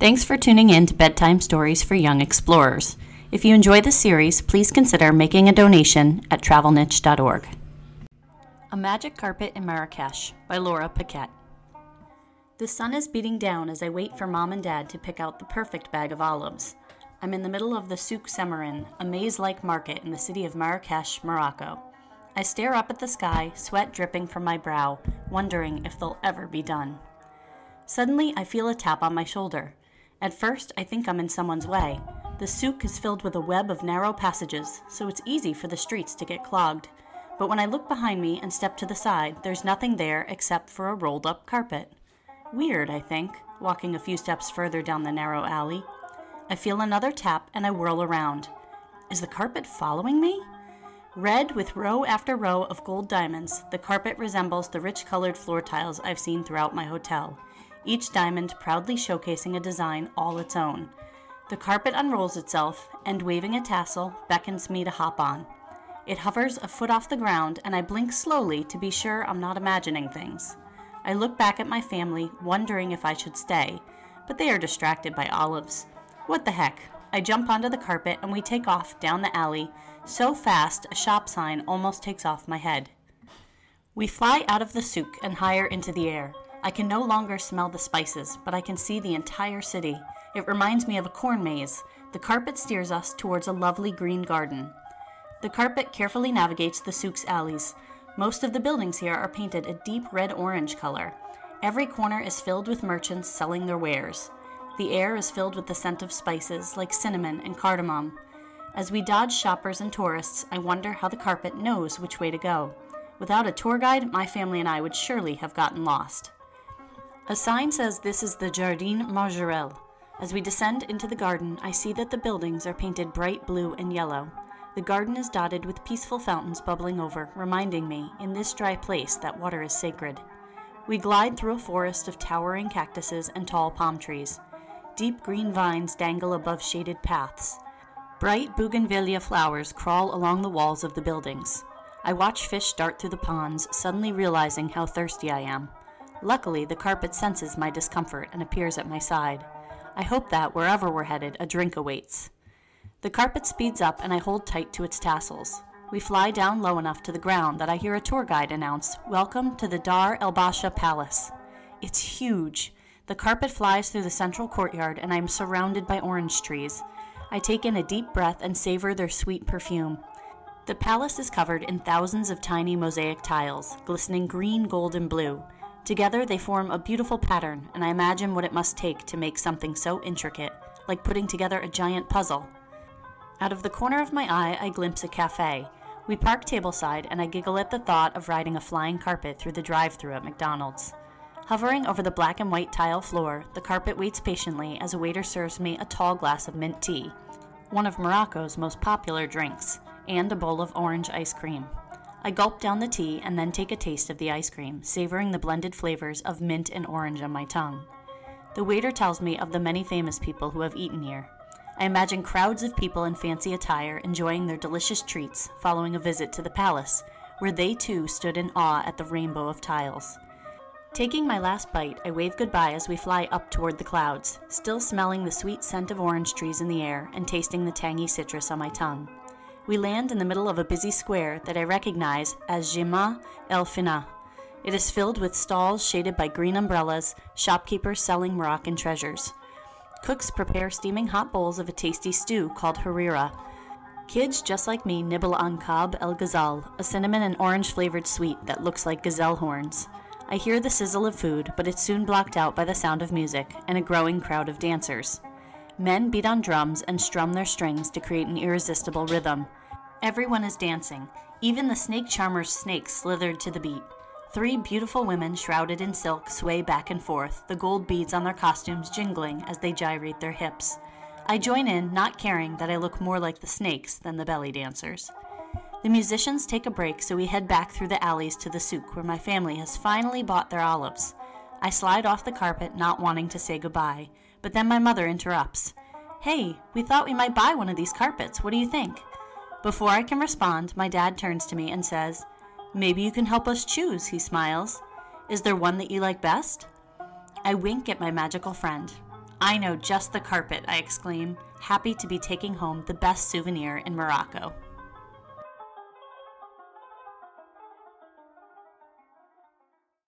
Thanks for tuning in to Bedtime Stories for Young Explorers. If you enjoy this series, please consider making a donation at travelnitch.org. A Magic Carpet in Marrakech by Laura Paquette. The sun is beating down as I wait for mom and dad to pick out the perfect bag of olives. I'm in the middle of the Souk Semmarine, a maze like market in the city of Marrakech, Morocco. I stare up at the sky, sweat dripping from my brow, wondering if they'll ever be done. Suddenly, I feel a tap on my shoulder. At first, I think I'm in someone's way. The souk is filled with a web of narrow passages, so it's easy for the streets to get clogged. But when I look behind me and step to the side, there's nothing there except for a rolled up carpet. Weird, I think, walking a few steps further down the narrow alley. I feel another tap and I whirl around. Is the carpet following me? Red with row after row of gold diamonds, the carpet resembles the rich colored floor tiles I've seen throughout my hotel each diamond proudly showcasing a design all its own. The carpet unrolls itself, and waving a tassel, beckons me to hop on. It hovers a foot off the ground, and I blink slowly to be sure I'm not imagining things. I look back at my family, wondering if I should stay, but they are distracted by olives. What the heck? I jump onto the carpet and we take off down the alley, so fast a shop sign almost takes off my head. We fly out of the souk and higher into the air. I can no longer smell the spices, but I can see the entire city. It reminds me of a corn maze. The carpet steers us towards a lovely green garden. The carpet carefully navigates the souk's alleys. Most of the buildings here are painted a deep red orange color. Every corner is filled with merchants selling their wares. The air is filled with the scent of spices like cinnamon and cardamom. As we dodge shoppers and tourists, I wonder how the carpet knows which way to go. Without a tour guide, my family and I would surely have gotten lost. A sign says this is the Jardin Majorelle. As we descend into the garden, I see that the buildings are painted bright blue and yellow. The garden is dotted with peaceful fountains bubbling over, reminding me, in this dry place, that water is sacred. We glide through a forest of towering cactuses and tall palm trees. Deep green vines dangle above shaded paths. Bright bougainvillea flowers crawl along the walls of the buildings. I watch fish dart through the ponds, suddenly realizing how thirsty I am. Luckily, the carpet senses my discomfort and appears at my side. I hope that, wherever we're headed, a drink awaits. The carpet speeds up and I hold tight to its tassels. We fly down low enough to the ground that I hear a tour guide announce, Welcome to the Dar el Basha Palace. It's huge. The carpet flies through the central courtyard and I am surrounded by orange trees. I take in a deep breath and savor their sweet perfume. The palace is covered in thousands of tiny mosaic tiles, glistening green, gold, and blue. Together, they form a beautiful pattern, and I imagine what it must take to make something so intricate, like putting together a giant puzzle. Out of the corner of my eye, I glimpse a cafe. We park tableside, and I giggle at the thought of riding a flying carpet through the drive through at McDonald's. Hovering over the black and white tile floor, the carpet waits patiently as a waiter serves me a tall glass of mint tea, one of Morocco's most popular drinks, and a bowl of orange ice cream. I gulp down the tea and then take a taste of the ice cream, savoring the blended flavors of mint and orange on my tongue. The waiter tells me of the many famous people who have eaten here. I imagine crowds of people in fancy attire enjoying their delicious treats following a visit to the palace, where they too stood in awe at the rainbow of tiles. Taking my last bite, I wave goodbye as we fly up toward the clouds, still smelling the sweet scent of orange trees in the air and tasting the tangy citrus on my tongue. We land in the middle of a busy square that I recognize as Jemaa El Fna. It is filled with stalls shaded by green umbrellas, shopkeepers selling Moroccan treasures. Cooks prepare steaming hot bowls of a tasty stew called harira. Kids just like me nibble on kab el ghazal, a cinnamon and orange flavored sweet that looks like gazelle horns. I hear the sizzle of food, but it's soon blocked out by the sound of music and a growing crowd of dancers. Men beat on drums and strum their strings to create an irresistible rhythm. Everyone is dancing. Even the snake charmer's snakes slithered to the beat. Three beautiful women shrouded in silk sway back and forth, the gold beads on their costumes jingling as they gyrate their hips. I join in, not caring that I look more like the snakes than the belly dancers. The musicians take a break, so we head back through the alleys to the souk where my family has finally bought their olives. I slide off the carpet, not wanting to say goodbye, but then my mother interrupts. Hey, we thought we might buy one of these carpets. What do you think? Before I can respond, my dad turns to me and says, Maybe you can help us choose, he smiles. Is there one that you like best? I wink at my magical friend. I know just the carpet, I exclaim, happy to be taking home the best souvenir in Morocco.